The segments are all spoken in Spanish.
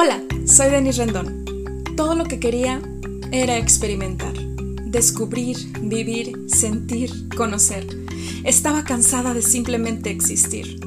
Hola, soy Denis Rendón. Todo lo que quería era experimentar, descubrir, vivir, sentir, conocer. Estaba cansada de simplemente existir.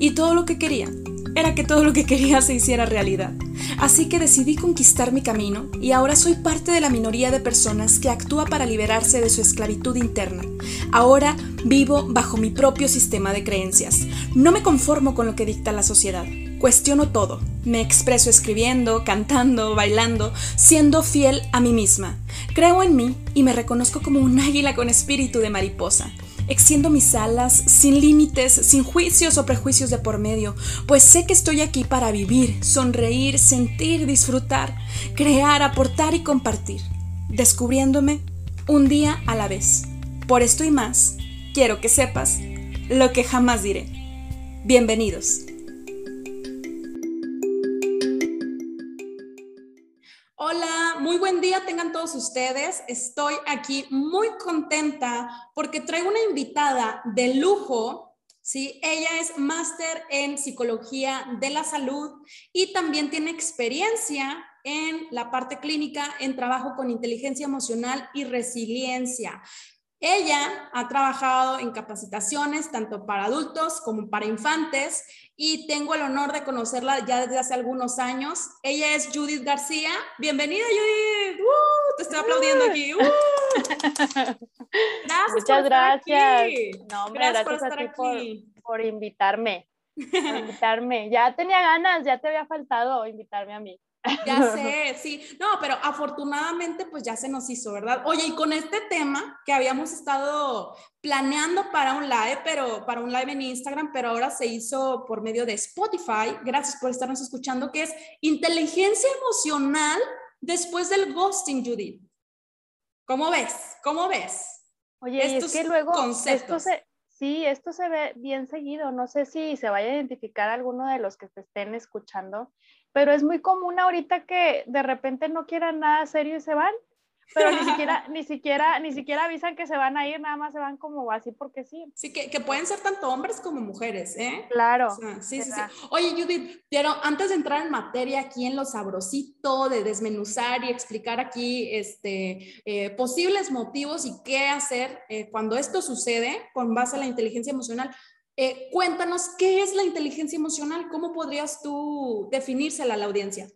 Y todo lo que quería era que todo lo que quería se hiciera realidad. Así que decidí conquistar mi camino y ahora soy parte de la minoría de personas que actúa para liberarse de su esclavitud interna. Ahora vivo bajo mi propio sistema de creencias. No me conformo con lo que dicta la sociedad. Cuestiono todo. Me expreso escribiendo, cantando, bailando, siendo fiel a mí misma. Creo en mí y me reconozco como un águila con espíritu de mariposa. Extiendo mis alas sin límites, sin juicios o prejuicios de por medio, pues sé que estoy aquí para vivir, sonreír, sentir, disfrutar, crear, aportar y compartir, descubriéndome un día a la vez. Por esto y más, quiero que sepas lo que jamás diré. Bienvenidos. Muy buen día tengan todos ustedes. Estoy aquí muy contenta porque traigo una invitada de lujo. ¿sí? Ella es máster en psicología de la salud y también tiene experiencia en la parte clínica en trabajo con inteligencia emocional y resiliencia. Ella ha trabajado en capacitaciones tanto para adultos como para infantes y tengo el honor de conocerla ya desde hace algunos años. Ella es Judith García. Bienvenida, Judith. ¡Uh! te estoy aplaudiendo aquí. ¡Uh! Gracias Muchas gracias. No, gracias, por estar aquí. Por, invitarme. Por invitarme. Ya tenía ganas, ya te había faltado invitarme a mí. Ya sé, sí. No, pero afortunadamente pues ya se nos hizo, ¿verdad? Oye, y con este tema que habíamos estado planeando para un live, pero para un live en Instagram, pero ahora se hizo por medio de Spotify. Gracias por estarnos escuchando, que es inteligencia emocional después del ghosting, Judith. ¿Cómo ves? ¿Cómo ves? Oye, es que luego esto se, sí, esto se ve bien seguido. No sé si se vaya a identificar alguno de los que te estén escuchando, pero es muy común ahorita que de repente no quieran nada serio y se van, pero ni siquiera, ni siquiera, ni siquiera avisan que se van a ir, nada más se van como así porque sí. Sí, que, que pueden ser tanto hombres como mujeres, ¿eh? Claro. sí, sí, sí. Oye, Judith, pero antes de entrar en materia aquí en lo sabrosito, de desmenuzar y explicar aquí este, eh, posibles motivos y qué hacer eh, cuando esto sucede con base a la inteligencia emocional, eh, cuéntanos, ¿qué es la inteligencia emocional? ¿Cómo podrías tú definírsela a la audiencia?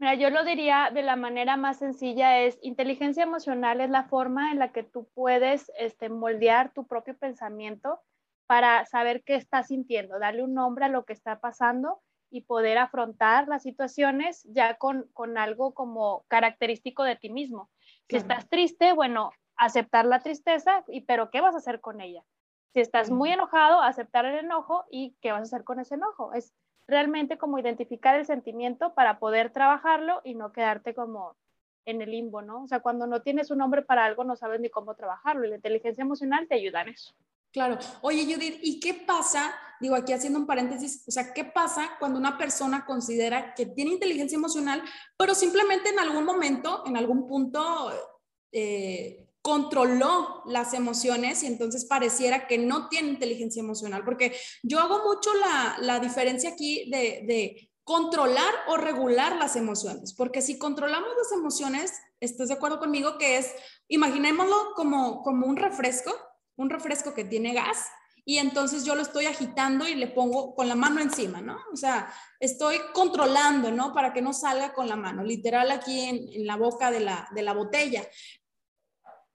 Mira, yo lo diría de la manera más sencilla, es inteligencia emocional es la forma en la que tú puedes este, moldear tu propio pensamiento para saber qué estás sintiendo, darle un nombre a lo que está pasando y poder afrontar las situaciones ya con, con algo como característico de ti mismo. Si estás triste, bueno, aceptar la tristeza, y, pero ¿qué vas a hacer con ella? Si estás muy enojado, aceptar el enojo y qué vas a hacer con ese enojo. Es realmente como identificar el sentimiento para poder trabajarlo y no quedarte como en el limbo, ¿no? O sea, cuando no tienes un nombre para algo, no sabes ni cómo trabajarlo y la inteligencia emocional te ayuda en eso. Claro. Oye, Judith, ¿y qué pasa? Digo, aquí haciendo un paréntesis, o sea, ¿qué pasa cuando una persona considera que tiene inteligencia emocional, pero simplemente en algún momento, en algún punto, eh, controló las emociones y entonces pareciera que no tiene inteligencia emocional, porque yo hago mucho la, diferencia aquí de, controlar o regular las emociones, porque si controlamos las emociones, ¿estás de acuerdo conmigo que es, imaginémoslo como, como un refresco, un refresco que tiene gas, y entonces yo lo estoy agitando y le pongo con la mano encima, ¿no? O sea, estoy controlando, ¿no? Para que no salga con la mano, literal aquí en, en la boca de la, de la botella.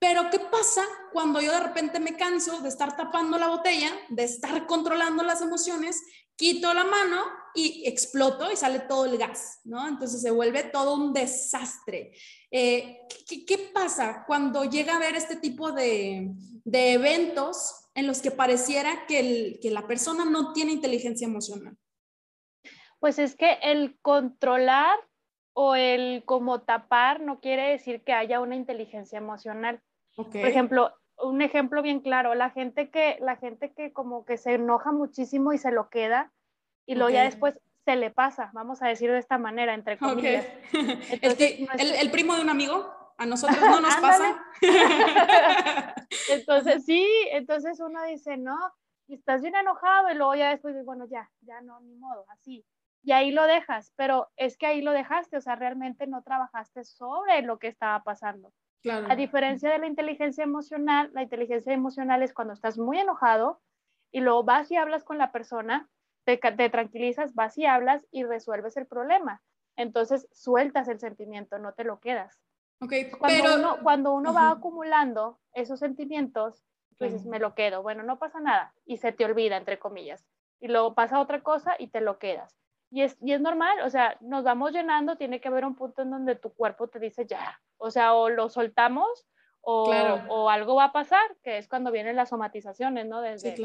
Pero ¿qué pasa cuando yo de repente me canso de estar tapando la botella, de estar controlando las emociones, quito la mano y exploto y sale todo el gas, ¿no? Entonces se vuelve todo un desastre. Eh, ¿qué, pasa cuando llega a haber este tipo de, eventos en los que pareciera que, que la persona no tiene inteligencia emocional? Pues es que el controlar o el como tapar no quiere decir que haya una inteligencia emocional. Por ejemplo, un ejemplo bien claro, la gente que la gente que como que se enoja muchísimo y se lo queda y luego ya después se le pasa, vamos a decir de esta manera, entre comillas. el, primo de un amigo, a nosotros no nos pasa. entonces sí, entonces uno dice, no, estás bien enojado y luego ya después, bueno, ya, ya no, ni modo, así y ahí lo dejas, pero es que ahí lo dejaste, o sea, realmente no trabajaste sobre lo que estaba pasando. A diferencia de la inteligencia emocional, la inteligencia emocional es cuando estás muy enojado y luego vas y hablas con la persona, te, tranquilizas, vas y hablas y resuelves el problema. Entonces sueltas el sentimiento, no te lo quedas. Okay, cuando pero... uno, cuando uno va acumulando esos sentimientos, pues me lo quedo, bueno, no pasa nada y se te olvida, entre comillas. Y luego pasa otra cosa y te lo quedas. Y es, y es normal, o sea, nos vamos llenando, tiene que haber un punto en donde tu cuerpo te dice ya, o sea, o lo soltamos o, o algo va a pasar, que es cuando vienen las somatizaciones, ¿no? Desde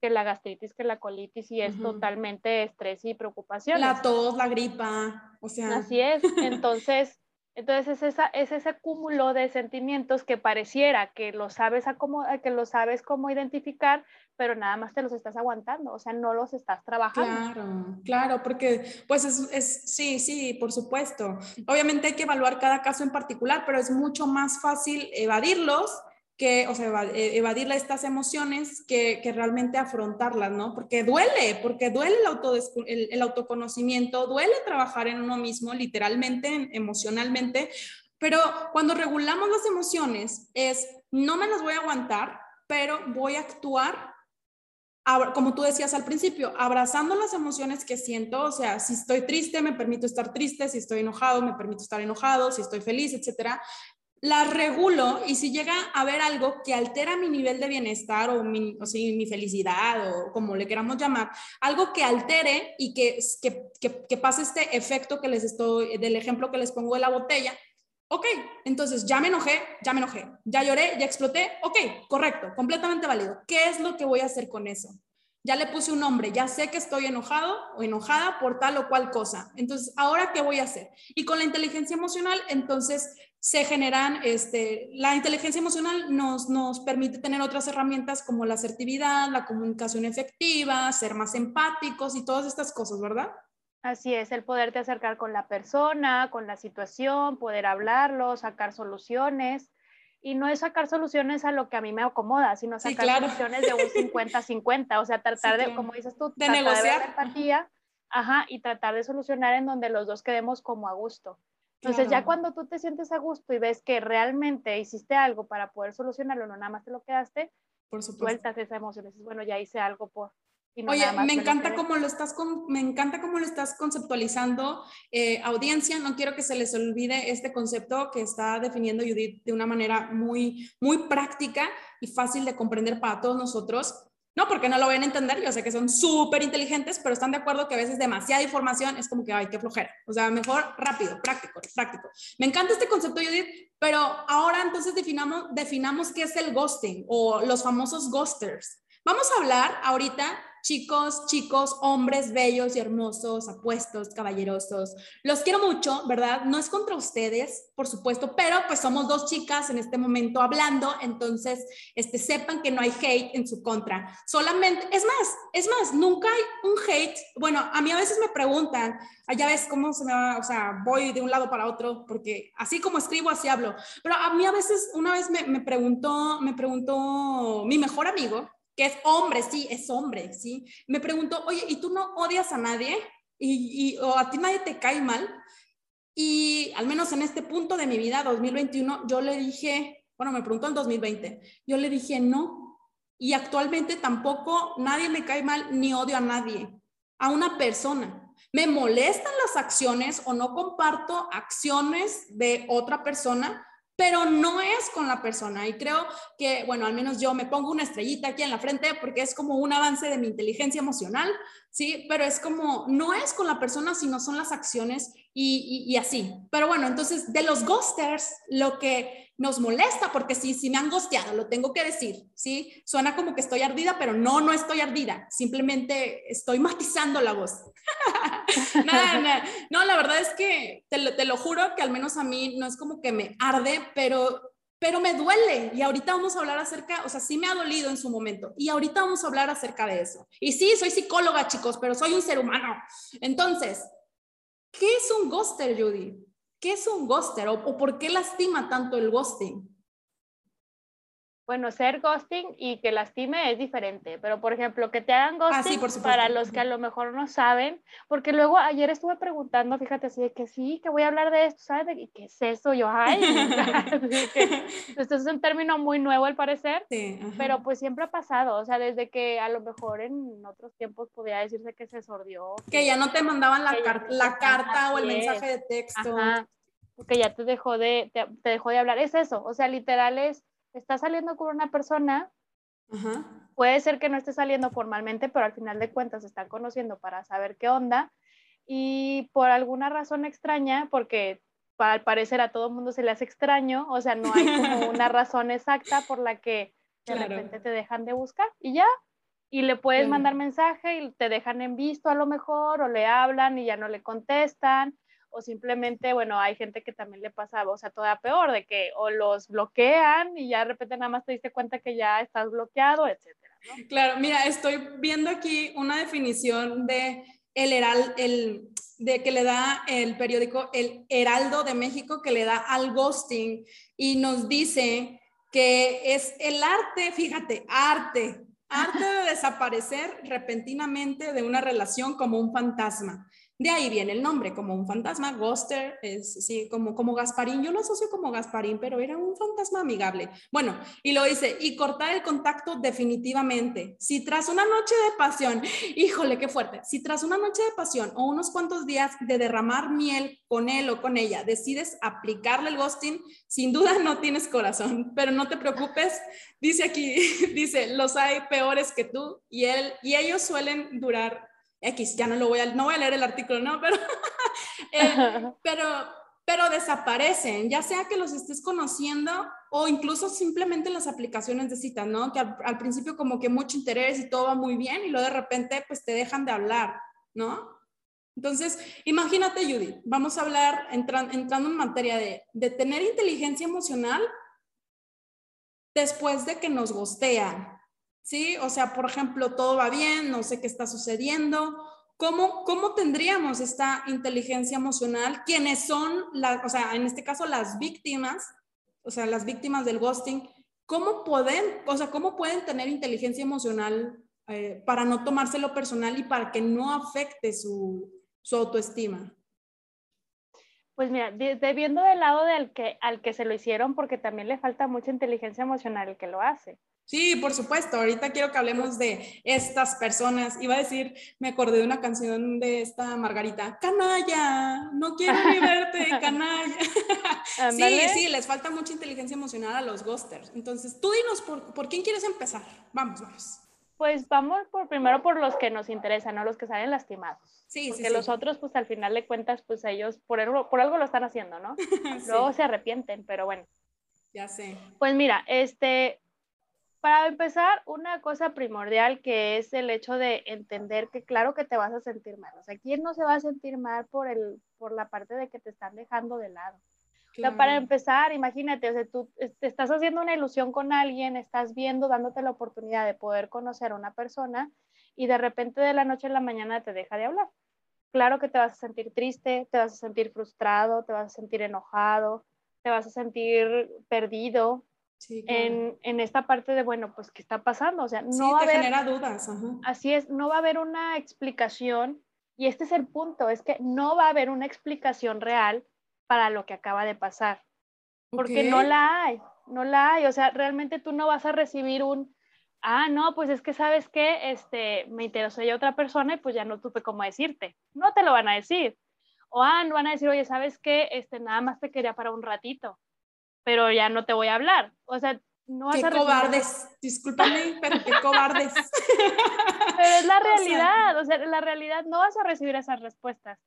que la gastritis, que la colitis y es totalmente estrés y preocupación. La tos, la gripa, o sea. Así es, entonces entonces es, esa, es ese cúmulo de sentimientos que pareciera que lo, sabes que lo sabes cómo identificar, pero nada más te los estás aguantando, o sea, no los estás trabajando. Claro, claro, porque pues es, es, sí, sí, por supuesto. Obviamente hay que evaluar cada caso en particular, pero es mucho más fácil evadirlos que, o sea, e, evadirle estas emociones que, que, realmente afrontarlas, ¿no? Porque duele, porque duele el, el, autoconocimiento, duele trabajar en uno mismo, literalmente, emocionalmente, pero cuando regulamos las emociones es, no me las voy a aguantar, pero voy a actuar como tú decías al principio, abrazando las emociones que siento, o sea, si estoy triste, me permito estar triste, si estoy enojado, me permito estar enojado, si estoy feliz, etcétera, la regulo y si llega a haber algo que altera mi nivel de bienestar o mi, o mi felicidad o como le queramos llamar, algo que altere y que, que, que, pase este efecto que les estoy, del ejemplo que les pongo de la botella, ok, entonces ya me enojé, ya me enojé, ya lloré, ya exploté, ok, correcto, completamente válido. ¿Qué es lo que voy a hacer con eso? Ya le puse un nombre, ya sé que estoy enojado o enojada por tal o cual cosa. Entonces, ¿ahora qué voy a hacer? Y con la inteligencia emocional, entonces se generan, este, la inteligencia emocional nos, nos permite tener otras herramientas como la asertividad, la comunicación efectiva, ser más empáticos y todas estas cosas, ¿verdad? Así es, el poderte acercar con la persona, con la situación, poder hablarlo, sacar soluciones. Y no es sacar soluciones a lo que a mí me acomoda, sino sacar soluciones de un 50-50, o sea, tratar de, como dices tú, de negociar. De empatía, ajá, y tratar de solucionar en donde los dos quedemos como a gusto. Entonces ya cuando tú te sientes a gusto y ves que realmente hiciste algo para poder solucionarlo, no nada más te lo quedaste, por supuesto. sueltas esa emoción, dices, bueno, ya hice algo por... Oye, me encanta, cómo lo estás con, me encanta cómo lo estás conceptualizando, eh, audiencia, no quiero que se les olvide este concepto que está definiendo Judith de una manera muy, muy práctica y fácil de comprender para todos nosotros. No, porque no lo van a entender, yo sé que son súper inteligentes, pero están de acuerdo que a veces demasiada información es como que, ay, qué flojera. O sea, mejor rápido, práctico, práctico. Me encanta este concepto, Judith, pero ahora entonces definamos, definamos qué es el ghosting o los famosos ghosters. Vamos a hablar ahorita chicos, chicos, hombres bellos y hermosos, apuestos, caballerosos. Los quiero mucho, ¿verdad? No es contra ustedes, por supuesto, pero pues somos dos chicas en este momento hablando, entonces este, sepan que no hay hate en su contra. Solamente, es más, es más, nunca hay un hate. Bueno, a mí a veces me preguntan, allá ves cómo se me va, o sea, voy de un lado para otro, porque así como escribo, así hablo. Pero a mí a veces, una vez me, me preguntó, me preguntó mi mejor amigo, que es hombre, sí, es hombre, sí. Me preguntó, oye, ¿y tú no odias a nadie? ¿Y, o a ti nadie te cae mal? Y al menos en este punto de mi vida, 2021, yo le dije, bueno, me preguntó en 2020, yo le dije no. Y actualmente tampoco nadie me cae mal ni odio a nadie, a una persona. Me molestan las acciones o no comparto acciones de otra persona, pero no es con la persona. Y creo que, bueno, al menos yo me pongo una estrellita aquí en la frente porque es como un avance de mi inteligencia emocional, ¿sí? Pero es como, no es con la persona, sino son las acciones y, así. Pero bueno, entonces de los ghosters, lo que nos molesta, porque sí, sí me han gosteado, lo tengo que decir, ¿sí? Suena como que estoy ardida, pero no, no estoy ardida, simplemente estoy matizando la voz. nada, nada. No, la verdad es que te lo, juro que al menos a mí no es como que me arde, pero pero me duele y ahorita vamos a hablar acerca, o sea, sí me ha dolido en su momento y ahorita vamos a hablar acerca de eso. Y sí, soy psicóloga, chicos, pero soy un ser humano. Entonces, ¿Qué es un ghoster, Judy? ¿Qué es un ghoster o, por qué lastima tanto el ghosting? Bueno, ser ghosting y que lastime es diferente, pero por ejemplo, que te hagan ah, ghosting para los que a lo mejor no saben, porque luego ayer estuve preguntando, fíjate así de que sí, que voy a hablar de esto, ¿sabes? ¿Y qué es eso? Yo, ay, esto es un término muy nuevo al parecer, pero pues siempre ha pasado, o sea, desde que a lo mejor en otros tiempos podía decirse que se sordió. Que ya no te mandaban la, la carta o el mensaje de texto. que ya te dejó de, te dejó de hablar, es eso, o sea, literal es estás saliendo con una persona, puede ser que no esté saliendo formalmente, pero al final de cuentas se están conociendo para saber qué onda. Y por alguna razón extraña, porque al parecer a todo mundo se le hace extraño, o sea, no hay como una razón exacta por la que de repente te dejan de buscar y ya. Y le puedes mandar mensaje y te dejan en visto a lo mejor, o le hablan y ya no le contestan, o simplemente, bueno, hay gente que también le pasa, o sea, toda peor, de que o los bloquean y ya de repente nada más te diste cuenta que ya estás bloqueado, etcétera. Claro, mira, estoy viendo aquí una definición de el Heraldo, el, de que le da el periódico El Heraldo de México, que le da al ghosting y nos dice que es el arte, fíjate, arte, arte de desaparecer repentinamente de una relación como un fantasma. De ahí viene el nombre, como un fantasma, Ghoster, es sí, como, como Gasparín, yo lo asocio como Gasparín, pero era un fantasma amigable. Bueno, y lo dice, y cortar el contacto definitivamente. Si tras una noche de pasión, híjole, qué fuerte, si tras una noche de pasión o unos cuantos días de derramar miel con él o con ella, decides aplicarle el ghosting, sin duda no tienes corazón, pero no te preocupes, dice aquí, dice, los hay peores que tú y, él, y ellos suelen durar X, ya no lo voy a, no voy a leer el artículo, ¿no? Pero, eh, pero, pero desaparecen, ya sea que los estés conociendo o incluso simplemente en las aplicaciones de citas, ¿no? Que al, principio como que mucho interés y todo va muy bien y luego de repente pues te dejan de hablar, ¿no? Entonces, imagínate, Judith, vamos a hablar entrando en materia de, de tener inteligencia emocional después de que nos gostean, ¿sí? O sea, por ejemplo, todo va bien, no sé qué está sucediendo. ¿Cómo, cómo tendríamos esta inteligencia emocional? ¿Quiénes son, las, o sea, en este caso las víctimas, o sea, las víctimas del ghosting? ¿Cómo pueden, o sea, cómo pueden tener inteligencia emocional eh, para no tomárselo personal y para que no afecte su, su autoestima? Pues mira, viendo del lado del que, al que se lo hicieron, porque también le falta mucha inteligencia emocional el que lo hace. Sí, por supuesto. Ahorita quiero que hablemos de estas personas. Iba a decir, me acordé de una canción de esta Margarita, canalla, no quiero ni verte, canalla. sí, sí, les falta mucha inteligencia emocional a los ghosters. Entonces, tú dinos, ¿por, ¿por quién quieres empezar? Vamos, vamos. Pues vamos por primero por los que nos interesan, ¿no? Los que salen lastimados. Sí, Porque sí, los otros, pues al final de cuentas, pues ellos por algo, por algo lo están haciendo, ¿no? Luego se arrepienten, pero bueno. Ya sé. Pues mira, este, para empezar, una cosa primordial que es el hecho de entender que claro que te vas a sentir mal. O sea, ¿quién no se va a sentir mal por, el, por la parte de que te están dejando de lado? Para empezar, imagínate, o sea, tú te estás haciendo una ilusión con alguien, estás viendo, dándote la oportunidad de poder conocer a una persona y de repente de la noche a la mañana te deja de hablar. Claro que te vas a sentir triste, te vas a sentir frustrado, te vas a sentir enojado, te vas a sentir perdido, en, en, esta parte de, bueno, pues, ¿qué está pasando? O sea, no va a haber, genera dudas. Así es, no va a haber una explicación, y este es el punto, es que no va a haber una explicación real para lo que acaba de pasar, porque no la hay, no la hay, o sea, realmente tú no vas a recibir un, ah, no, pues es que sabes que este, me interesó ya otra persona y pues ya no tuve cómo decirte, no te lo van a decir, o ah, no van a decir, oye, ¿sabes qué? Este, nada más te quería para un ratito, pero ya no te voy a hablar. O sea, no vas qué cobardes, discúlpame, pero qué cobardes. pero es la realidad, o sea, la realidad no vas a recibir esas respuestas.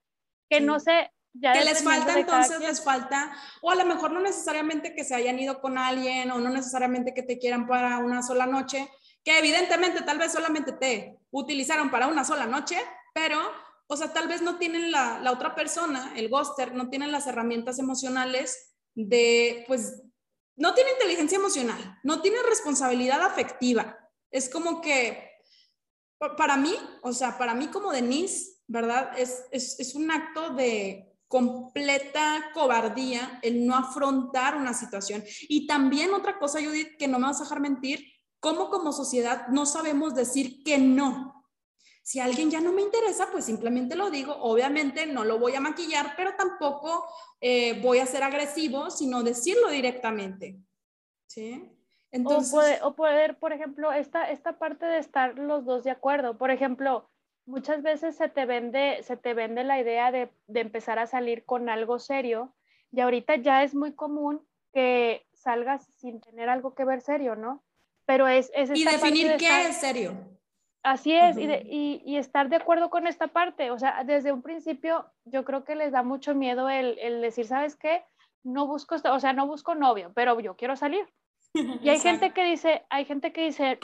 Que no sé, ya que les falta entonces, les falta, o a lo mejor no necesariamente que se hayan ido con alguien, o no necesariamente que te quieran para una sola noche, que evidentemente tal vez solamente te utilizaron para una sola noche, pero, o sea, tal vez no tienen la, la otra persona, el ghoster, no tienen las herramientas emocionales de, pues, no tiene inteligencia emocional, no tiene responsabilidad afectiva. Es como que, para mí, o sea, para mí como Denise, ¿verdad? Es, es, es un acto de, completa cobardía el no afrontar una situación. Y también otra cosa, Judith, que no me vas a dejar mentir, cómo como sociedad no sabemos decir que no. Si alguien ya no me interesa, pues simplemente lo digo. Obviamente no lo voy a maquillar, pero tampoco eh, voy a ser agresivo, sino decirlo directamente. ¿Sí? Entonces, o, poder, por ejemplo, esta, esta parte de estar los dos de acuerdo. Por ejemplo, muchas veces se te vende, se te vende la idea de, de empezar a salir con algo serio y ahorita ya es muy común que salgas sin tener algo que ver serio, ¿no? Pero es... es y definir qué es serio. Así es, y, y, estar de acuerdo con esta parte. O sea, desde un principio yo creo que les da mucho miedo el, el decir, ¿sabes qué? No busco, o sea, no busco novio, pero yo quiero salir. Y hay gente que dice, hay gente que dice,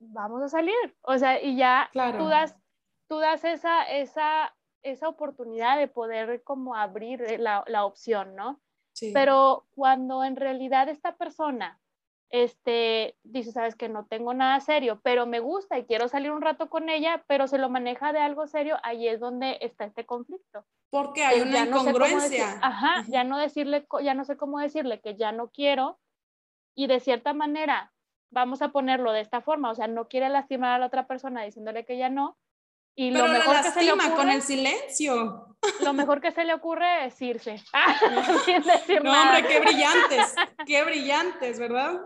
vamos a salir. O sea, y ya tú das, tú das esa, esa, esa oportunidad de poder como abrir la, la opción, ¿no? Sí. Pero cuando en realidad esta persona este, dice, sabes que no tengo nada serio, pero me gusta y quiero salir un rato con ella, pero se lo maneja de algo serio, ahí es donde está este conflicto. Porque hay una incongruencia. ajá, ya no decirle, ya no sé cómo decirle que ya no quiero, y de cierta manera, vamos a ponerlo de esta forma, o sea, no quiere lastimar a la otra persona diciéndole que ya no. Y lo mejor que se le ocurre, con el silencio. Lo mejor que se le ocurre es irse. sin decir no, hombre, qué brillantes, qué brillantes, ¿verdad?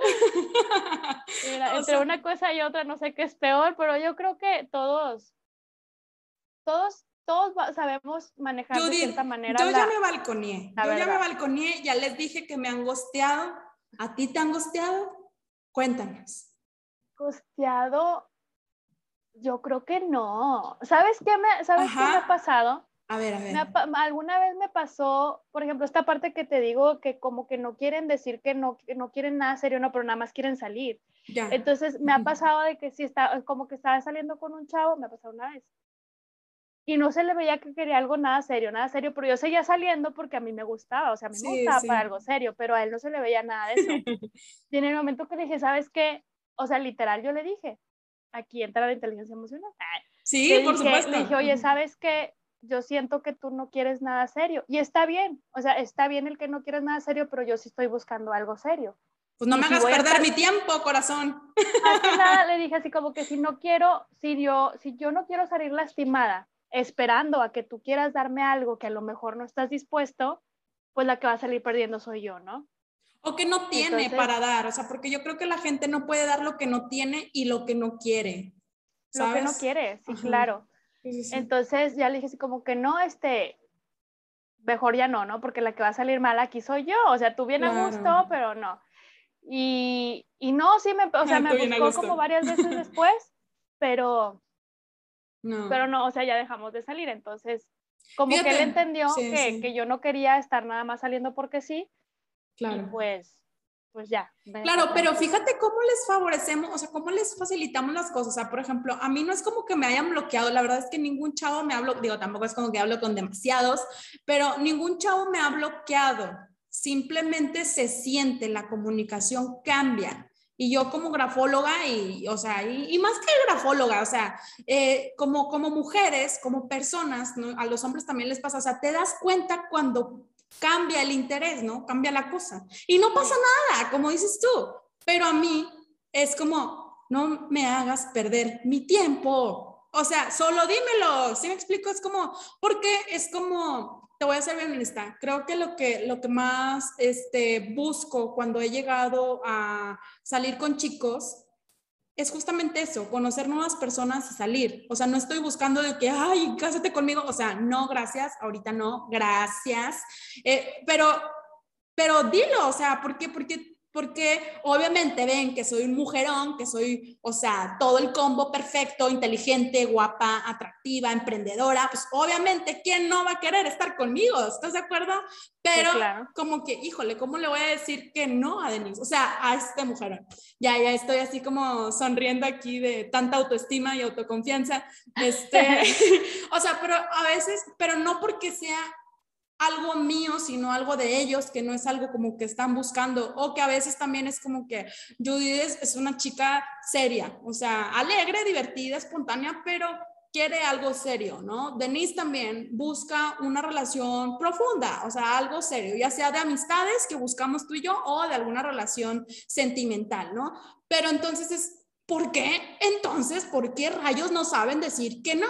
Mira, entre una cosa y otra no sé qué es peor, pero yo creo que todos, todos todos sabemos manejar de cierta manera. Yo ya me balconeé, yo ya me balconeé, ya les dije que me han gosteado, ¿A ti te han gosteado? Cuéntanos. Gosteado, yo creo que no. ¿Sabes qué me, sabes qué me ha pasado? A ver, a ver. alguna vez me pasó, por ejemplo, esta parte que te digo que como que no quieren decir que no, que no quieren nada serio, no, pero nada más quieren salir. Ya. Entonces me ha pasado de que si está, como que estaba saliendo con un chavo, me ha pasado una vez y no se le veía que quería algo nada serio, nada serio, pero yo seguía saliendo porque a mí me gustaba, o sea, a mí me gustaba para algo serio, pero a él no se le veía nada de eso. y en el momento que le dije, ¿sabes qué? O sea, literal, yo le dije, aquí entra la inteligencia emocional. Sí, por supuesto. Le dije, oye, ¿sabes qué? Yo siento que tú no quieres nada serio. Y está bien, o sea, está bien el que no quieres nada serio, pero yo sí estoy buscando algo serio. Pues no me hagas perder mi tiempo, corazón. Así nada, le dije así como que si no quiero, si yo, si yo no quiero salir lastimada esperando a que tú quieras darme algo que a lo mejor no estás dispuesto, pues la que va a salir perdiendo soy yo, ¿no? O que no tiene para dar, o sea, porque yo creo que la gente no puede dar lo que no tiene y lo que no quiere. Lo que no quiere, sí, claro. Entonces ya le dije así como que no, este, mejor ya no, ¿no? Porque la que va a salir mal aquí soy yo, o sea, tú bien a gusto, pero no. Y, y no, sí, me, o sea, me buscó como varias veces después, pero pero no, o sea, ya dejamos de salir. Entonces, como que él entendió que, que, yo no quería estar nada más saliendo porque sí. Claro. Y pues, pues ya. Claro, pero fíjate cómo les favorecemos, o sea, cómo les facilitamos las cosas. O sea, por ejemplo, a mí no es como que me hayan bloqueado, la verdad es que ningún chavo me ha bloqueado, digo, tampoco es como que hablo con demasiados, pero ningún chavo me ha bloqueado. Simplemente se siente, la comunicación cambia. Y yo como grafóloga, y, o sea, y, más que grafóloga, o sea, eh, como, como mujeres, como personas, a los hombres también les pasa, o sea, te das cuenta cuando cambia el interés, ¿no? Cambia la cosa. Y no pasa nada, como dices tú, pero a mí es como, no me hagas perder mi tiempo. O sea, solo dímelo, ¿sí me explico? Es como, porque es como, te voy a ser bien honesta, creo que lo que, lo que más este, busco cuando he llegado a salir con chicos es justamente eso, conocer nuevas personas y salir. O sea, no estoy buscando de que, ay, cásate conmigo. O sea, no, gracias, ahorita no, gracias. Eh, pero, pero dilo, o sea, ¿por qué? Porque porque obviamente ven que soy un mujerón, que soy, o sea, todo el combo perfecto, inteligente, guapa, atractiva, emprendedora, pues obviamente, ¿quién no va a querer estar conmigo? ¿Estás de acuerdo? Pero como que, híjole, ¿cómo le voy a decir que no a Denise? O sea, a este mujerón. Ya, ya estoy así como sonriendo aquí de tanta autoestima y autoconfianza. Este, o sea, pero a veces, pero no porque sea algo mío, sino algo de ellos, que no es algo como que están buscando, o que a veces también es como que Judy es, una chica seria, o sea, alegre, divertida, espontánea, pero quiere algo serio, ¿no? Denise también busca una relación profunda, o sea, algo serio, ya sea de amistades que buscamos tú y yo o de alguna relación sentimental, ¿no? Pero entonces es, ¿por qué? Entonces, ¿por qué rayos no saben decir que no?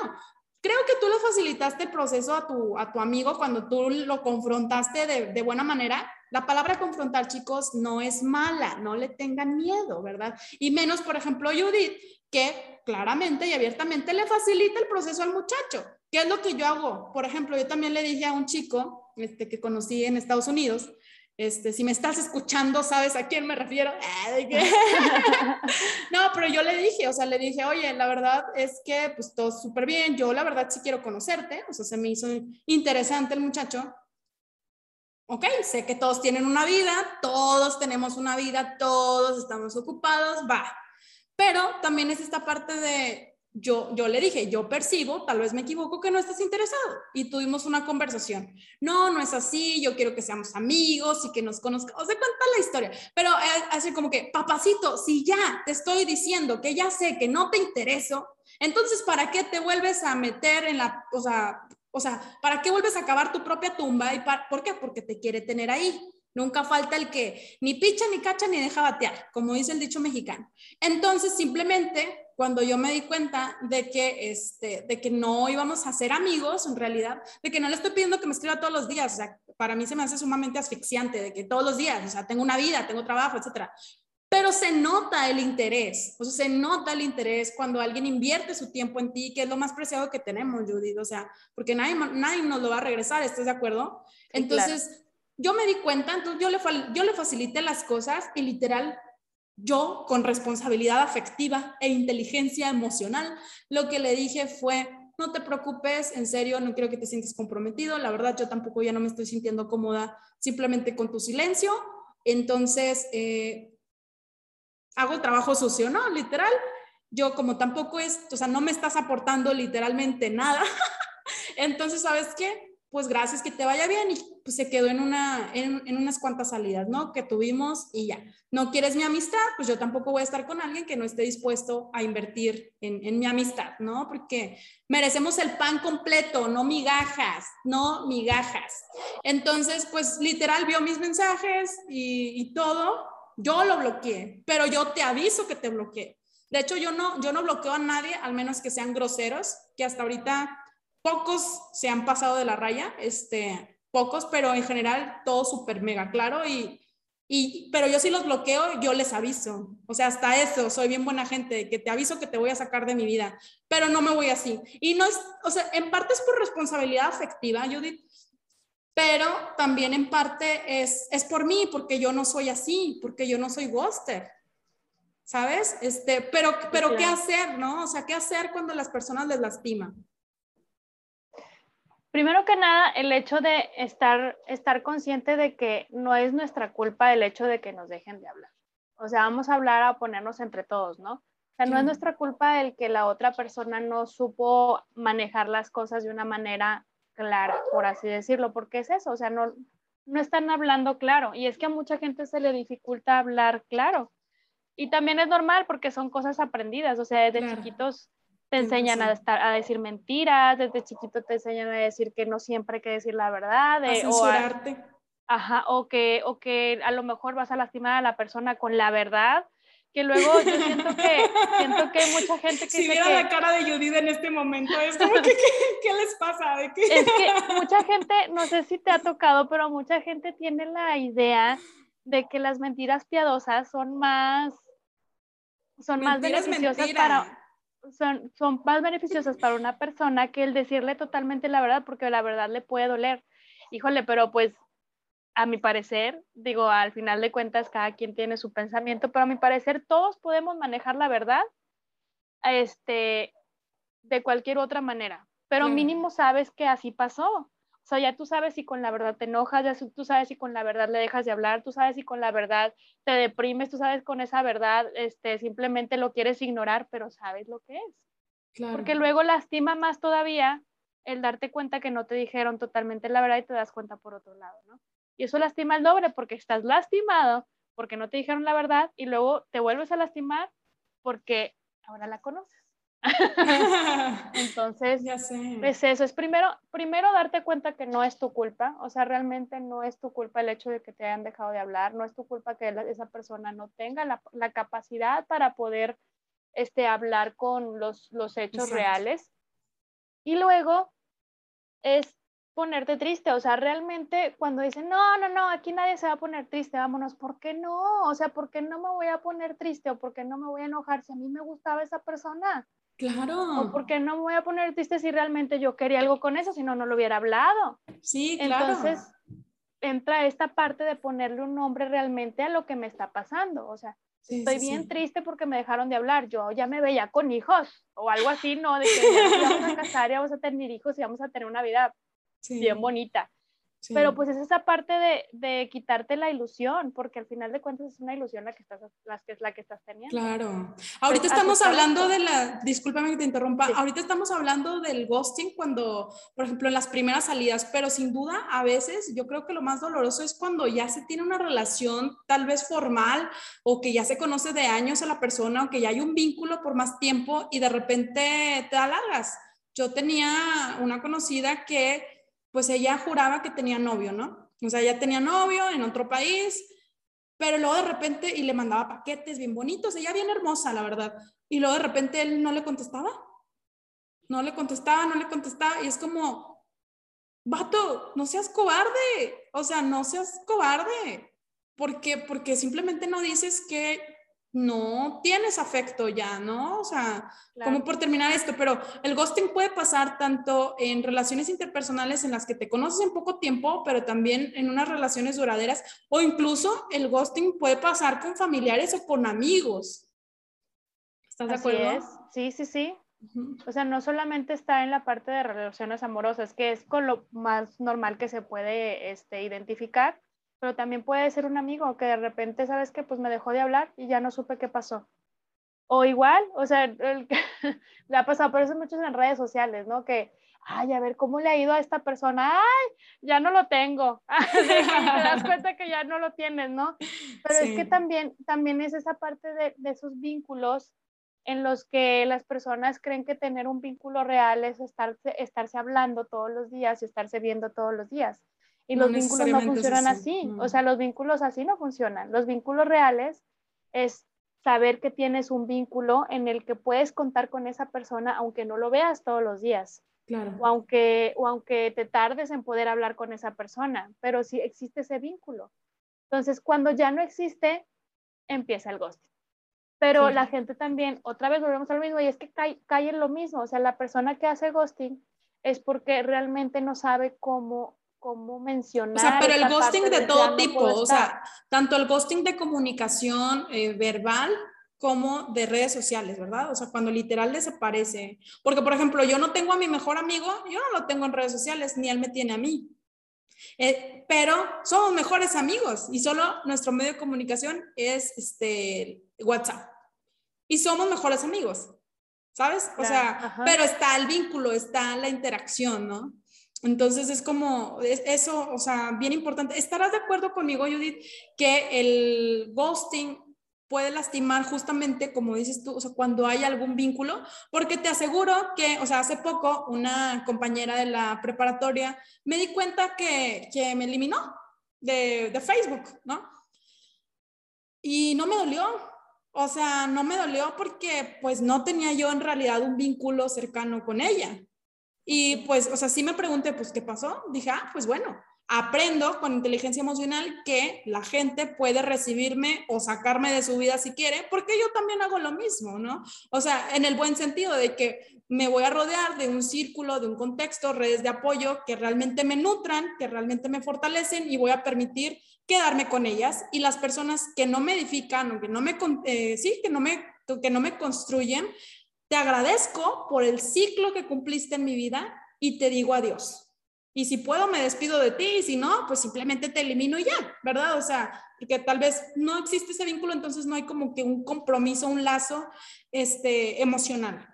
Creo que tú le facilitaste el proceso a tu, a tu amigo cuando tú lo confrontaste de, de buena manera. La palabra confrontar, chicos, no es mala, no le tengan miedo, ¿verdad? Y menos, por ejemplo, Judith, que claramente y abiertamente le facilita el proceso al muchacho. ¿Qué es lo que yo hago? Por ejemplo, yo también le dije a un chico este, que conocí en Estados Unidos, este, si me estás escuchando, sabes a quién me refiero. no, pero yo le dije, o sea, le dije, oye, la verdad es que pues todo súper bien, yo la verdad sí quiero conocerte, o sea, se me hizo interesante el muchacho. Ok, sé que todos tienen una vida, todos tenemos una vida, todos estamos ocupados, va, pero también es esta parte de, yo, yo le dije, yo percibo, tal vez me equivoco, que no estás interesado. Y tuvimos una conversación. No, no es así, yo quiero que seamos amigos y que nos conozcamos. O sea, cuenta la historia. Pero eh, así como que, papacito, si ya te estoy diciendo que ya sé que no te intereso, entonces, ¿para qué te vuelves a meter en la, o sea, o sea, ¿para qué vuelves a cavar tu propia tumba? ¿Y ¿Por qué? Porque te quiere tener ahí. Nunca falta el que ni picha, ni cacha, ni deja batear, como dice el dicho mexicano. Entonces, simplemente, cuando yo me di cuenta de que, este, de que no íbamos a ser amigos, en realidad, de que no le estoy pidiendo que me escriba todos los días, o sea, para mí se me hace sumamente asfixiante, de que todos los días, o sea, tengo una vida, tengo trabajo, etcétera. Pero se nota el interés, o sea, se nota el interés cuando alguien invierte su tiempo en ti, que es lo más preciado que tenemos, Judith, o sea, porque nadie, nadie nos lo va a regresar, ¿estás de acuerdo? Entonces, yo me di cuenta, entonces yo le, yo le facilité las cosas y literal, yo con responsabilidad afectiva e inteligencia emocional, lo que le dije fue, no te preocupes, en serio, no quiero que te sientas comprometido, la verdad yo tampoco ya no me estoy sintiendo cómoda simplemente con tu silencio, entonces eh, hago trabajo sucio, ¿no? Literal, yo como tampoco es, o sea, no me estás aportando literalmente nada, entonces, ¿sabes qué? Pues gracias, que te vaya bien. Y pues se quedó en, una, en, unas cuantas salidas, ¿no? Que tuvimos y ya. No quieres mi amistad, pues yo tampoco voy a estar con alguien que no esté dispuesto a invertir en, en mi amistad, ¿no? Porque merecemos el pan completo, no migajas, no migajas. Entonces, pues literal vio mis mensajes y, y todo. Yo lo bloqueé, pero yo te aviso que te bloqueé. De hecho, yo no, yo no bloqueo a nadie, al menos que sean groseros, que hasta ahorita pocos se han pasado de la raya, este, pocos, pero en general todo súper mega claro y, y, pero yo sí los bloqueo, yo les aviso. O sea, hasta eso, soy bien buena gente, que te aviso que te voy a sacar de mi vida, pero no me voy así. Y no es, o sea, en parte es por responsabilidad afectiva, Judith, pero también en parte es, es por mí, porque yo no soy así, porque yo no soy ghoster. ¿Sabes? Este, pero, pero ¿qué hacer, no? O sea, ¿qué hacer cuando las personas les lastiman? Primero que nada, el hecho de estar, estar consciente de que no es nuestra culpa el hecho de que nos dejen de hablar. O sea, vamos a hablar a ponernos entre todos, ¿no? O sea, no es nuestra culpa el que la otra persona no supo manejar las cosas de una manera clara, por así decirlo, porque es eso, o sea, no, no están hablando claro. Y es que a mucha gente se le dificulta hablar claro. Y también es normal porque son cosas aprendidas, o sea, desde chiquitos te enseñan a, estar, a decir mentiras, desde chiquito te enseñan a decir que no siempre hay que decir la verdad. a censurarte. O ajá, o que, o que a lo mejor vas a lastimar a la persona con la verdad, que luego yo siento que, siento que hay mucha gente que... Si viera la cara de Judith en este momento, es como que, ¿qué, les pasa? ¿De qué? Es que mucha gente, no sé si te ha tocado, pero mucha gente tiene la idea de que las mentiras piadosas son más, son más beneficiosas para son, son más beneficiosas para una persona que el decirle totalmente la verdad, porque la verdad le puede doler. Híjole, pero pues a mi parecer, digo, al final de cuentas cada quien tiene su pensamiento, pero a mi parecer todos podemos manejar la verdad este, de cualquier otra manera, pero mínimo sabes que así pasó. O sea, ya tú sabes si con la verdad te enojas, ya tú sabes si con la verdad le dejas de hablar, tú sabes si con la verdad te deprimes, tú sabes con esa verdad este, simplemente lo quieres ignorar, pero sabes lo que es. Porque luego lastima más todavía el darte cuenta que no te dijeron totalmente la verdad y te das cuenta por otro lado, ¿no? Y eso lastima el doble porque estás lastimado porque no te dijeron la verdad y luego te vuelves a lastimar porque ahora la conoces. Entonces, ya sé. es eso, es primero, primero darte cuenta que no es tu culpa, o sea, realmente no es tu culpa el hecho de que te hayan dejado de hablar, no es tu culpa que esa persona no tenga la, la capacidad para poder este, hablar con los, los hechos reales. Y luego es ponerte triste, o sea, realmente cuando dicen, no, no, no, aquí nadie se va a poner triste, vámonos, ¿por qué no? O sea, ¿por qué no me voy a poner triste o por qué no me voy a enojar si a mí me gustaba esa persona? Claro. O por qué no me voy a poner triste si realmente yo quería algo con eso, si no, no lo hubiera hablado. Sí, claro. Entonces, entra esta parte de ponerle un nombre realmente a lo que me está pasando, o sea, Estoy bien triste porque me dejaron de hablar. Yo ya me veía con hijos o algo así, ¿no? De que ya vamos a casar y vamos a tener hijos y vamos a tener una vida bien bonita. Pero pues es esa parte de, de, quitarte la ilusión, porque al final de cuentas es una ilusión la que estás, la que, la que estás teniendo. Claro. Ahorita estamos hablando de la, discúlpame que te interrumpa, ahorita estamos hablando del ghosting cuando, por ejemplo, en las primeras salidas, pero sin duda a veces yo creo que lo más doloroso es cuando ya se tiene una relación tal vez formal o que ya se conoce de años a la persona o que ya hay un vínculo por más tiempo y de repente te alargas. Yo tenía una conocida que pues ella juraba que tenía novio, ¿no? O sea, ella tenía novio en otro país, pero luego de repente, y le mandaba paquetes bien bonitos, ella bien hermosa, la verdad, y luego de repente él no le contestaba, no le contestaba, no le contestaba, y es como, vato, no seas cobarde, o sea, no seas cobarde, porque, porque simplemente no dices que no tienes afecto ya, ¿no? O sea, como por terminar esto, pero el ghosting puede pasar tanto en relaciones interpersonales en las que te conoces en poco tiempo, pero también en unas relaciones duraderas, o incluso el ghosting puede pasar con familiares o con amigos. ¿Estás de acuerdo? Sí, sí, sí. O sea, no solamente está en la parte de relaciones amorosas, que es con lo más normal que se puede este, identificar, pero también puede ser un amigo que de repente, ¿sabes que Pues me dejó de hablar y ya no supe qué pasó. O igual, o sea, el, le ha pasado, por eso muchos en redes sociales, ¿no? Que, ay, a ver, ¿cómo le ha ido a esta persona? Ay, ya no lo tengo. te das cuenta que ya no lo tienes, ¿no? Pero es que también, también es esa parte de, de esos vínculos en los que las personas creen que tener un vínculo real es estarse, estarse hablando todos los días y estarse viendo todos los días. Y los vínculos no funcionan así. O sea, los vínculos así no funcionan. Los vínculos reales es saber que tienes un vínculo en el que puedes contar con esa persona aunque no lo veas todos los días. Claro. O aunque, o aunque te tardes en poder hablar con esa persona, pero sí existe ese vínculo. Entonces, cuando ya no existe, empieza el ghosting. Pero la gente también, otra vez volvemos al mismo, y es que cae, cae en lo mismo. O sea, la persona que hace ghosting es porque realmente no sabe cómo cómo mencionar. O sea, pero el ghosting de todo tipo, o sea, tanto el ghosting de comunicación eh, verbal como de redes sociales, ¿verdad? O sea, cuando literal desaparece. Porque, por ejemplo, yo no tengo a mi mejor amigo, yo no lo tengo en redes sociales, ni él me tiene a mí. Eh, pero somos mejores amigos y solo nuestro medio de comunicación es este, WhatsApp. Y somos mejores amigos, ¿sabes? O sea, pero está el vínculo, está la interacción, ¿no? Entonces es como, eso, o sea, bien importante. ¿Estarás de acuerdo conmigo, Judith, que el ghosting puede lastimar justamente, como dices tú, o sea, cuando hay algún vínculo? Porque te aseguro que, o sea, hace poco una compañera de la preparatoria me di cuenta que, que me eliminó de, de Facebook, ¿no? Y no me dolió, o sea, no me dolió porque pues no tenía yo en realidad un vínculo cercano con ella. Y pues, o sea, sí me pregunté, pues, ¿qué pasó? Dije, ah, pues bueno, aprendo con inteligencia emocional que la gente puede recibirme o sacarme de su vida si quiere, porque yo también hago lo mismo, ¿no? O sea, en el buen sentido de que me voy a rodear de un círculo, de un contexto, redes de apoyo que realmente me nutran, que realmente me fortalecen y voy a permitir quedarme con ellas y las personas que no me edifican o que no me, eh, sí, que no me, que no me construyen, te agradezco por el ciclo que cumpliste en mi vida y te digo adiós. Y si puedo, me despido de ti, y si no, pues simplemente te elimino y ya, ¿verdad? O sea, porque tal vez no existe ese vínculo, entonces no hay como que un compromiso, un lazo este, emocional.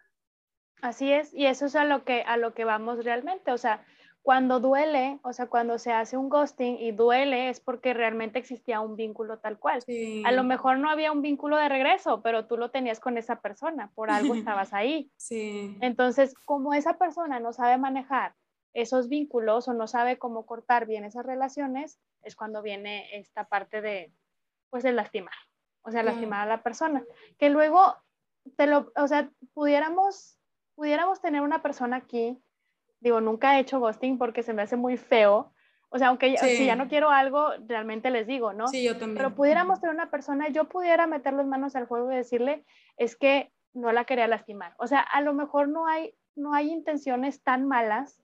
Así es, y eso es a lo que, a lo que vamos realmente. O sea, cuando duele, o sea, cuando se hace un ghosting y duele es porque realmente existía un vínculo tal cual. A lo mejor no había un vínculo de regreso, pero tú lo tenías con esa persona, por algo estabas ahí. Sí. Entonces, como esa persona no sabe manejar esos vínculos o no sabe cómo cortar bien esas relaciones, es cuando viene esta parte de, pues, el lastimar, o sea, lastimar a la persona. Que luego, te lo, o sea, pudiéramos, pudiéramos tener una persona aquí digo, nunca he hecho ghosting porque se me hace muy feo. O sea, aunque si ya no quiero algo, realmente les digo, ¿no? Sí, yo también. Pero pudiéramos tener una persona, yo pudiera meter las manos al juego y decirle, es que no la quería lastimar. O sea, a lo mejor no hay, no hay intenciones tan malas,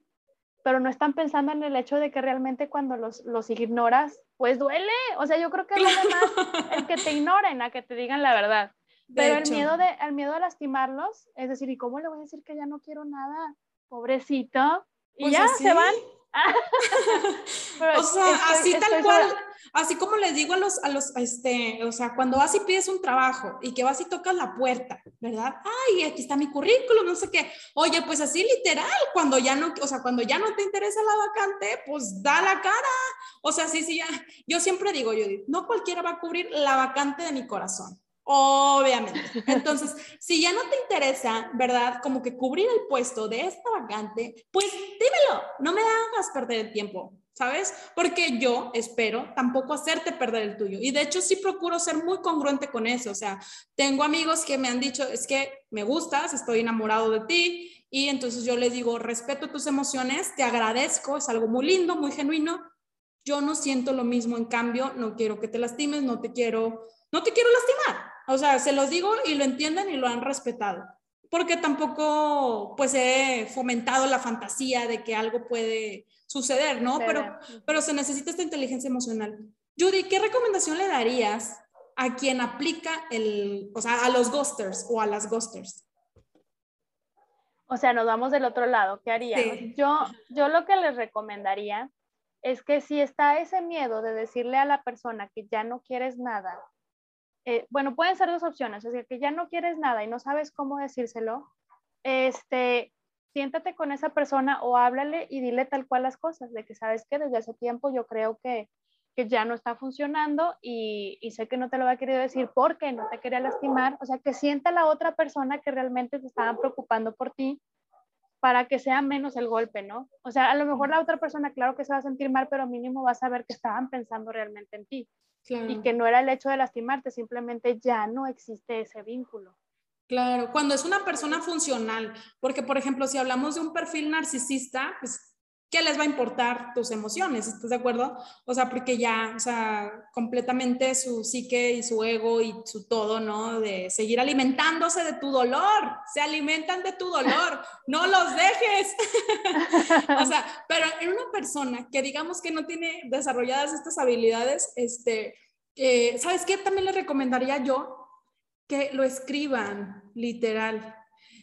pero no están pensando en el hecho de que realmente cuando los, los ignoras, pues duele. O sea, yo creo que duele más el que te ignoren a que te digan la verdad. pero el miedo, de, el miedo a lastimarlos, es decir, ¿y cómo le voy a decir que ya no quiero nada? Pobrecito, y pues ya se van. o sea, así tal cual, así como les digo a los, a los, este, o sea, cuando vas y pides un trabajo y que vas y tocas la puerta, ¿verdad? Ay, aquí está mi currículum, no sé qué. Oye, pues así literal, cuando ya no, o sea, cuando ya no te interesa la vacante, pues da la cara. O sea, sí, sí, ya. Yo siempre digo, yo no cualquiera va a cubrir la vacante de mi corazón. Obviamente. Entonces, si ya no te interesa, ¿verdad? Como que cubrir el puesto de esta vacante, pues dímelo, no me hagas perder el tiempo, ¿sabes? Porque yo espero tampoco hacerte perder el tuyo. Y de hecho sí procuro ser muy congruente con eso. O sea, tengo amigos que me han dicho, es que me gustas, estoy enamorado de ti. Y entonces yo les digo, respeto tus emociones, te agradezco, es algo muy lindo, muy genuino. Yo no siento lo mismo, en cambio, no quiero que te lastimes, no te quiero, no te quiero lastimar. O sea, se los digo y lo entienden y lo han respetado. Porque tampoco, pues, he fomentado la fantasía de que algo puede suceder, ¿no? Pero, pero se necesita esta inteligencia emocional. Judy, ¿qué recomendación le darías a quien aplica el, o sea, a los ghosters o a las ghosters? O sea, nos vamos del otro lado. ¿Qué haría? Yo, yo lo que les recomendaría es que si está ese miedo de decirle a la persona que ya no quieres nada eh, bueno, pueden ser dos opciones, es decir, que ya no quieres nada y no sabes cómo decírselo, este, siéntate con esa persona o háblale y dile tal cual las cosas, de que sabes que desde hace tiempo yo creo que, que ya no está funcionando y, y, sé que no te lo va a querer decir porque no te quería lastimar, o sea, que sienta la otra persona que realmente se estaba preocupando por ti para que sea menos el golpe, ¿no? O sea, a lo mejor la otra persona, claro que se va a sentir mal, pero mínimo va a saber que estaban pensando realmente en ti. Y que no era el hecho de lastimarte, simplemente ya no existe ese vínculo. Claro, cuando es una persona funcional, porque por ejemplo, si hablamos de un perfil narcisista, pues ¿qué les va a importar tus emociones? ¿Estás de acuerdo? O sea, porque ya, o sea, completamente su psique y su ego y su todo, ¿no? De seguir alimentándose de tu dolor, se alimentan de tu dolor, no los dejes. o sea, pero en una persona que digamos que no tiene desarrolladas estas habilidades, este, eh, ¿sabes qué? También le recomendaría yo que lo escriban, literal.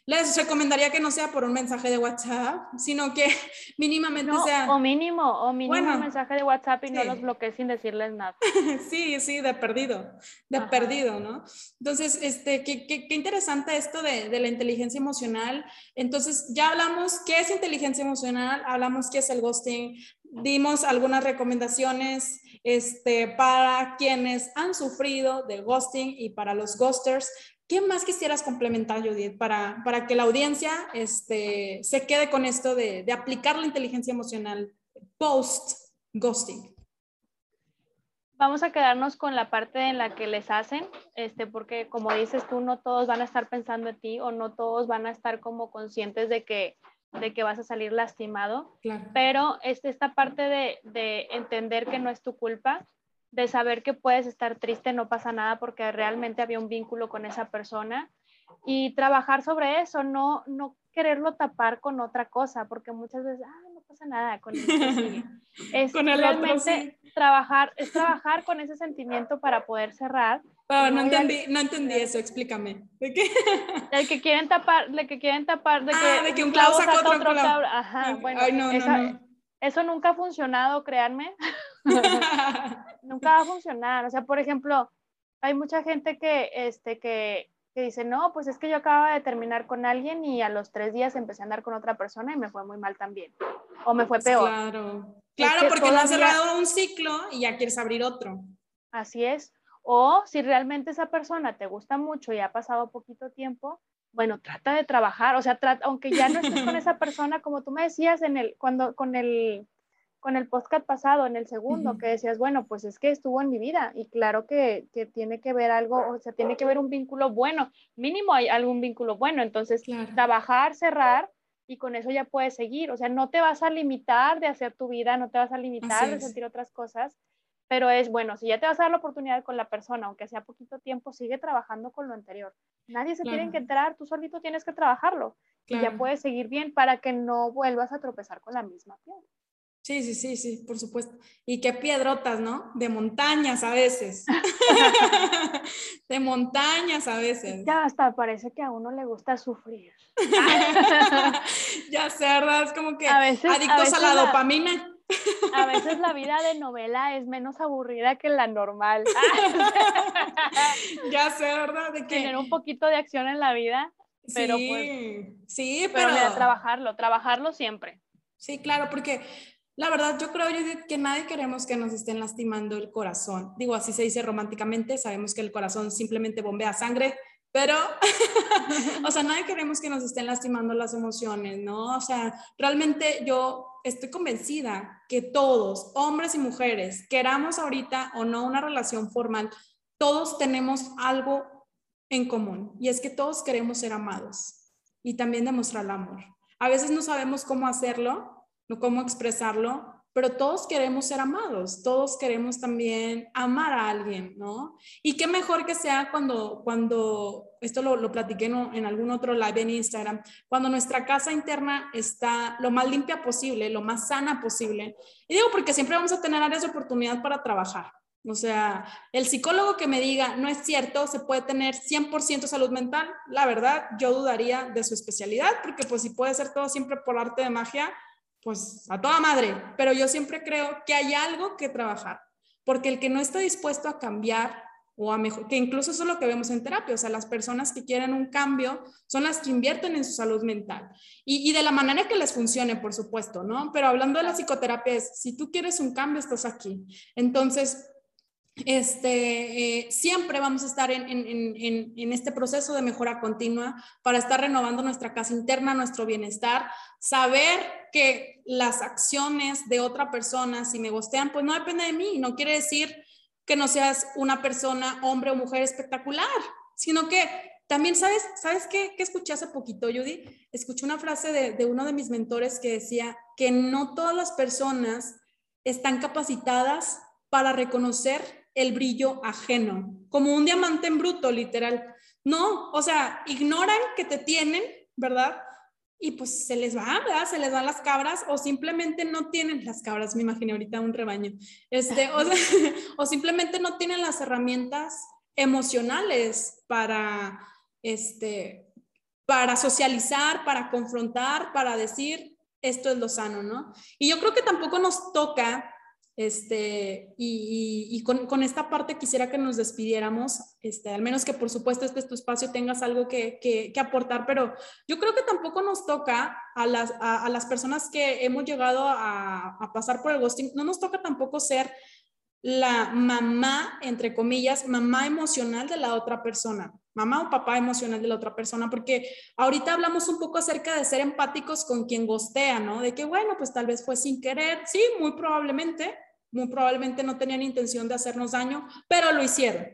Les recomendaría que no sea por un mensaje de WhatsApp, sino que mínimamente sea... O mínimo, o mínimo un mensaje de WhatsApp y no los bloquees sin decirles nada. sí, sí, de perdido, de perdido, ¿no? Entonces, este, qué, qué, qué interesante esto de, de, la inteligencia emocional. Entonces, ya hablamos qué es inteligencia emocional, hablamos qué es el ghosting, dimos algunas recomendaciones este, para quienes han sufrido de ghosting y para los ghosters. ¿Qué más quisieras complementar, Judith, para, para que la audiencia este, se quede con esto de, de aplicar la inteligencia emocional post-ghosting? Vamos a quedarnos con la parte en la que les hacen, este, porque como dices tú, no todos van a estar pensando en ti o no todos van a estar como conscientes de que, de que vas a salir lastimado, claro. pero es esta parte de, de entender que no es tu culpa, de saber que puedes estar triste, no pasa nada porque realmente había un vínculo con esa persona y trabajar sobre eso, no, no quererlo tapar con otra cosa, porque muchas veces, ah, no pasa nada con eso. Es realmente trabajar, es trabajar con ese sentimiento para poder cerrar. no, entendí, no entendí eso, explícame. ¿De qué? El que quieren tapar, de que quieren tapar, de ah, que, un clavo saca otro, clavo. Ajá, bueno, no, no, eso nunca ha funcionado, créanme. nunca va a funcionar. O sea, por ejemplo, hay mucha gente que, este, que, que, dice, no, pues es que yo acababa de terminar con alguien y a los tres días empecé a andar con otra persona y me fue muy mal también. o me fue peor. Claro, claro, porque no has cerrado un ciclo y ya quieres abrir otro. Así es. O si realmente esa persona te gusta mucho y ha pasado poquito tiempo, bueno, trata de trabajar, o sea, trata, aunque ya no estés con esa persona, como tú me decías en el, cuando, con el, con el podcast pasado, en el segundo, que decías, bueno, pues es que estuvo en mi vida y claro que, que, tiene que ver algo, o sea, tiene que ver un vínculo bueno, mínimo hay algún vínculo bueno, entonces trabajar, cerrar y con eso ya puedes seguir, o sea, no te vas a limitar de hacer tu vida, no te vas a limitar de sentir otras cosas, pero es bueno, si ya te vas a dar la oportunidad con la persona, aunque sea poquito tiempo, sigue trabajando con lo anterior. Nadie se tiene que enterar, tú solito tienes que trabajarlo y ya puedes seguir bien para que no vuelvas a tropezar con la misma piedra. Sí, sí, sí, sí, por supuesto. Y qué piedrotas, ¿no? De montañas a veces. de montañas a veces. Ya hasta parece que a uno le gusta sufrir. ya sé, ¿verdad? Es como que adictos a, la, dopamina. A veces la vida de novela es menos aburrida que la normal. ya sé, ¿verdad? De que... Tener un poquito de acción en la vida, pero sí, pues... Sí, pero... pero trabajarlo, trabajarlo siempre. Sí, claro, porque la verdad yo creo que nadie queremos que nos estén lastimando el corazón. Digo, así se dice románticamente, sabemos que el corazón simplemente bombea sangre, pero, o sea, nadie queremos que nos estén lastimando las emociones, ¿no? O sea, realmente yo estoy convencida que todos, hombres y mujeres, queramos ahorita o no una relación formal, todos tenemos algo en común y es que todos queremos ser amados y también demostrar el amor. A veces no sabemos cómo hacerlo, no cómo expresarlo, pero todos queremos ser amados, todos queremos también amar a alguien, ¿no? Y qué mejor que sea cuando, cuando esto lo, lo platiqué en, en, algún otro live en Instagram, cuando nuestra casa interna está lo más limpia posible, lo más sana posible. Y digo porque siempre vamos a tener áreas de oportunidad para trabajar. O sea, el psicólogo que me diga, no es cierto, se puede tener 100% salud mental, la verdad, yo dudaría de su especialidad, porque pues si puede ser todo siempre por arte de magia, pues a toda madre, pero yo siempre creo que hay algo que trabajar, porque el que no está dispuesto a cambiar o a mejor, que incluso eso es lo que vemos en terapia, o sea, las personas que quieren un cambio son las que invierten en su salud mental y, y de la manera que les funcione, por supuesto, ¿no? Pero hablando de la psicoterapia es, si tú quieres un cambio, estás aquí. Entonces, este, eh, siempre vamos a estar en, en, en, este proceso de mejora continua para estar renovando nuestra casa interna, nuestro bienestar, saber que las acciones de otra persona, si me gostean, pues no depende de mí, no quiere decir que no seas una persona, hombre o mujer espectacular, sino que también sabes, ¿sabes qué, qué escuché hace poquito, Judy? Escuché una frase de, de uno de mis mentores que decía que no todas las personas están capacitadas para reconocer el brillo ajeno, como un diamante en bruto, literal. No, o sea, ignoran que te tienen, ¿verdad? Y pues se les va, ¿verdad? Se les van las cabras o simplemente no tienen las cabras, me imagino ahorita un rebaño, este, o, o simplemente no tienen las herramientas emocionales para, este, para socializar, para confrontar, para decir, esto es lo sano, ¿no? Y yo creo que tampoco nos toca este, y, con, esta parte quisiera que nos despidiéramos, este, al menos que por supuesto este tu espacio tengas algo que, que, aportar, pero yo creo que tampoco nos toca a las, a, las personas que hemos llegado a, a, pasar por el ghosting, no nos toca tampoco ser la mamá, entre comillas, mamá emocional de la otra persona, mamá o papá emocional de la otra persona, porque ahorita hablamos un poco acerca de ser empáticos con quien gostea, ¿no? De que, bueno, pues tal vez fue sin querer, sí, muy probablemente, muy probablemente no tenían intención de hacernos daño, pero lo hicieron.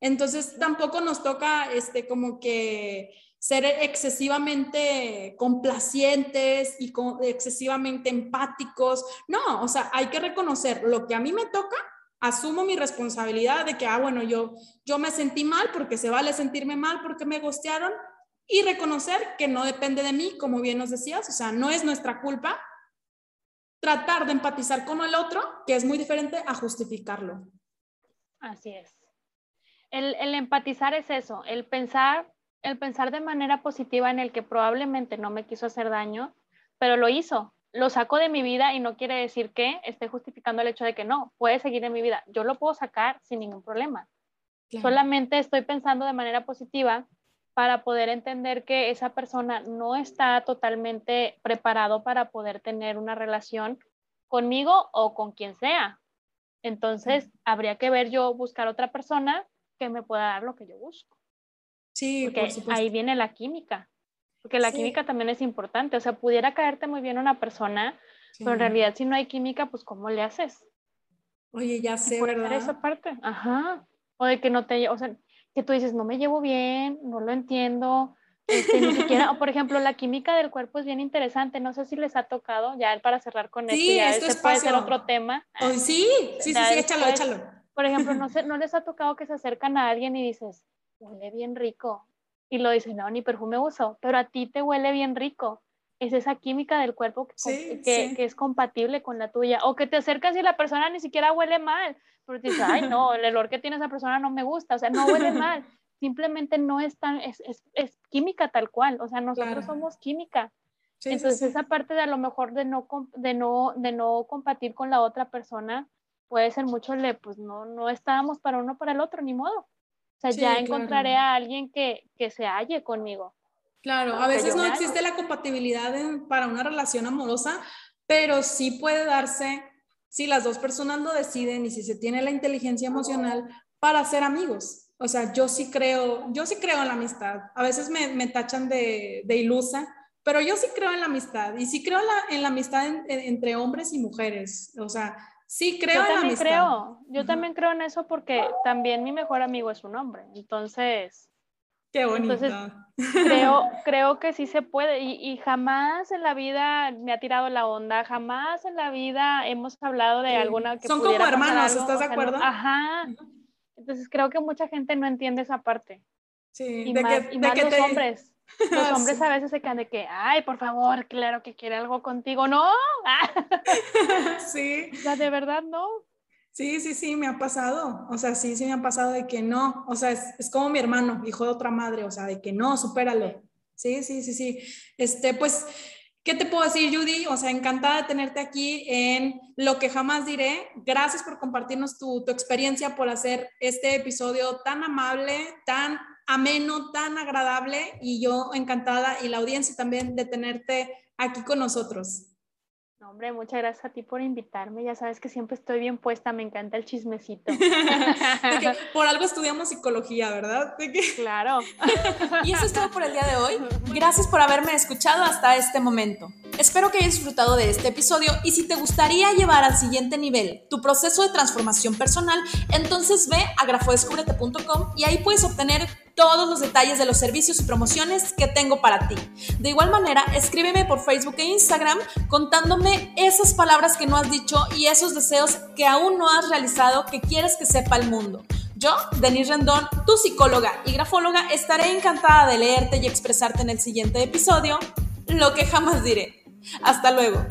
Entonces tampoco nos toca este como que ser excesivamente complacientes y excesivamente empáticos. No, o sea, hay que reconocer lo que a mí me toca, asumo mi responsabilidad de que, ah, bueno, yo, yo me sentí mal porque se vale sentirme mal porque me gostearon y reconocer que no depende de mí, como bien nos decías, o sea, no es nuestra culpa, tratar de empatizar con el otro, que es muy diferente a justificarlo. Así es. El, el, empatizar es eso, el pensar, el pensar de manera positiva en el que probablemente no me quiso hacer daño, pero lo hizo, lo saco de mi vida y no quiere decir que esté justificando el hecho de que no, puede seguir en mi vida. Yo lo puedo sacar sin ningún problema. Solamente estoy pensando de manera positiva para poder entender que esa persona no está totalmente preparado para poder tener una relación conmigo o con quien sea. Entonces, habría que ver yo buscar otra persona que me pueda dar lo que yo busco. Sí, por supuesto. ahí viene la química, porque la química también es importante. O sea, pudiera caerte muy bien una persona, pero en realidad si no hay química, pues ¿cómo le haces? Oye, ya sé, ¿verdad? esa parte, ajá. O de que no te, o sea, que tú dices, no me llevo bien, no lo entiendo, este, ni siquiera, por ejemplo, la química del cuerpo es bien interesante, no sé si les ha tocado, ya para cerrar con esto, ya este puede ser otro tema. sí, sí, sí, sí, échalo, échalo. Por ejemplo, no, sé, no les ha tocado que se acercan a alguien y dices, huele bien rico, y lo dicen, no, ni perfume uso, pero a ti te huele bien rico. Es esa química del cuerpo que, que, es compatible con la tuya. O que te acercas y la persona ni siquiera huele mal, pero dices, ay, no, el olor que tiene esa persona no me gusta, o sea, no huele mal, simplemente no es tan, es, es, es química tal cual, o sea, nosotros somos química. Entonces, esa parte de a lo mejor de no, de no, de no compartir con la otra persona puede ser mucho le, pues no, no estábamos para uno para el otro, ni modo. O sea, ya encontraré a alguien que, que se halle conmigo. Claro, a veces no existe la compatibilidad para una relación amorosa, pero sí puede darse si las dos personas lo deciden y si se tiene la inteligencia emocional para ser amigos. O sea, yo sí creo, yo sí creo en la amistad. A veces me, me tachan de, de, ilusa, pero yo sí creo en la amistad y sí creo la, en la amistad entre hombres y mujeres. O sea, sí creo en la amistad. Creo, yo también creo en eso porque también mi mejor amigo es un hombre. Entonces, Qué bonito. creo, creo que sí se puede y, y, jamás en la vida me ha tirado la onda, jamás en la vida hemos hablado de alguna que Son como hermanos, ¿estás de acuerdo? ajá. Entonces creo que mucha gente no entiende esa parte. Sí, y más, los hombres. Los hombres a veces se quedan de que, ay, por favor, claro que quiere algo contigo. No. sí. O sea, de verdad no. Sí, sí, sí, me ha pasado. O sea, sí, sí me ha pasado de que no. O sea, es, es como mi hermano, hijo de otra madre. O sea, de que no, supéralo. Sí, sí, sí, sí. Este, pues ¿Qué te puedo decir, Judy? O sea, encantada de tenerte aquí en Lo que jamás diré. Gracias por compartirnos tu, tu, experiencia, por hacer este episodio tan amable, tan ameno, tan agradable y yo encantada y la audiencia también de tenerte aquí con nosotros hombre, muchas gracias a ti por invitarme. Ya sabes que siempre estoy bien puesta, me encanta el chismecito. por algo estudiamos psicología, ¿verdad? Claro. y eso es todo por el día de hoy. Gracias por haberme escuchado hasta este momento. Espero que hayas disfrutado de este episodio y si te gustaría llevar al siguiente nivel tu proceso de transformación personal, entonces ve a grafodescubrete.com y ahí puedes obtener todos los detalles de los servicios y promociones que tengo para ti. De igual manera, escríbeme por Facebook e Instagram contándome esas palabras que no has dicho y esos deseos que aún no has realizado que quieres que sepa el mundo. Yo, Denise Rendón, tu psicóloga y grafóloga, estaré encantada de leerte y expresarte en el siguiente episodio, lo que jamás diré. Hasta luego.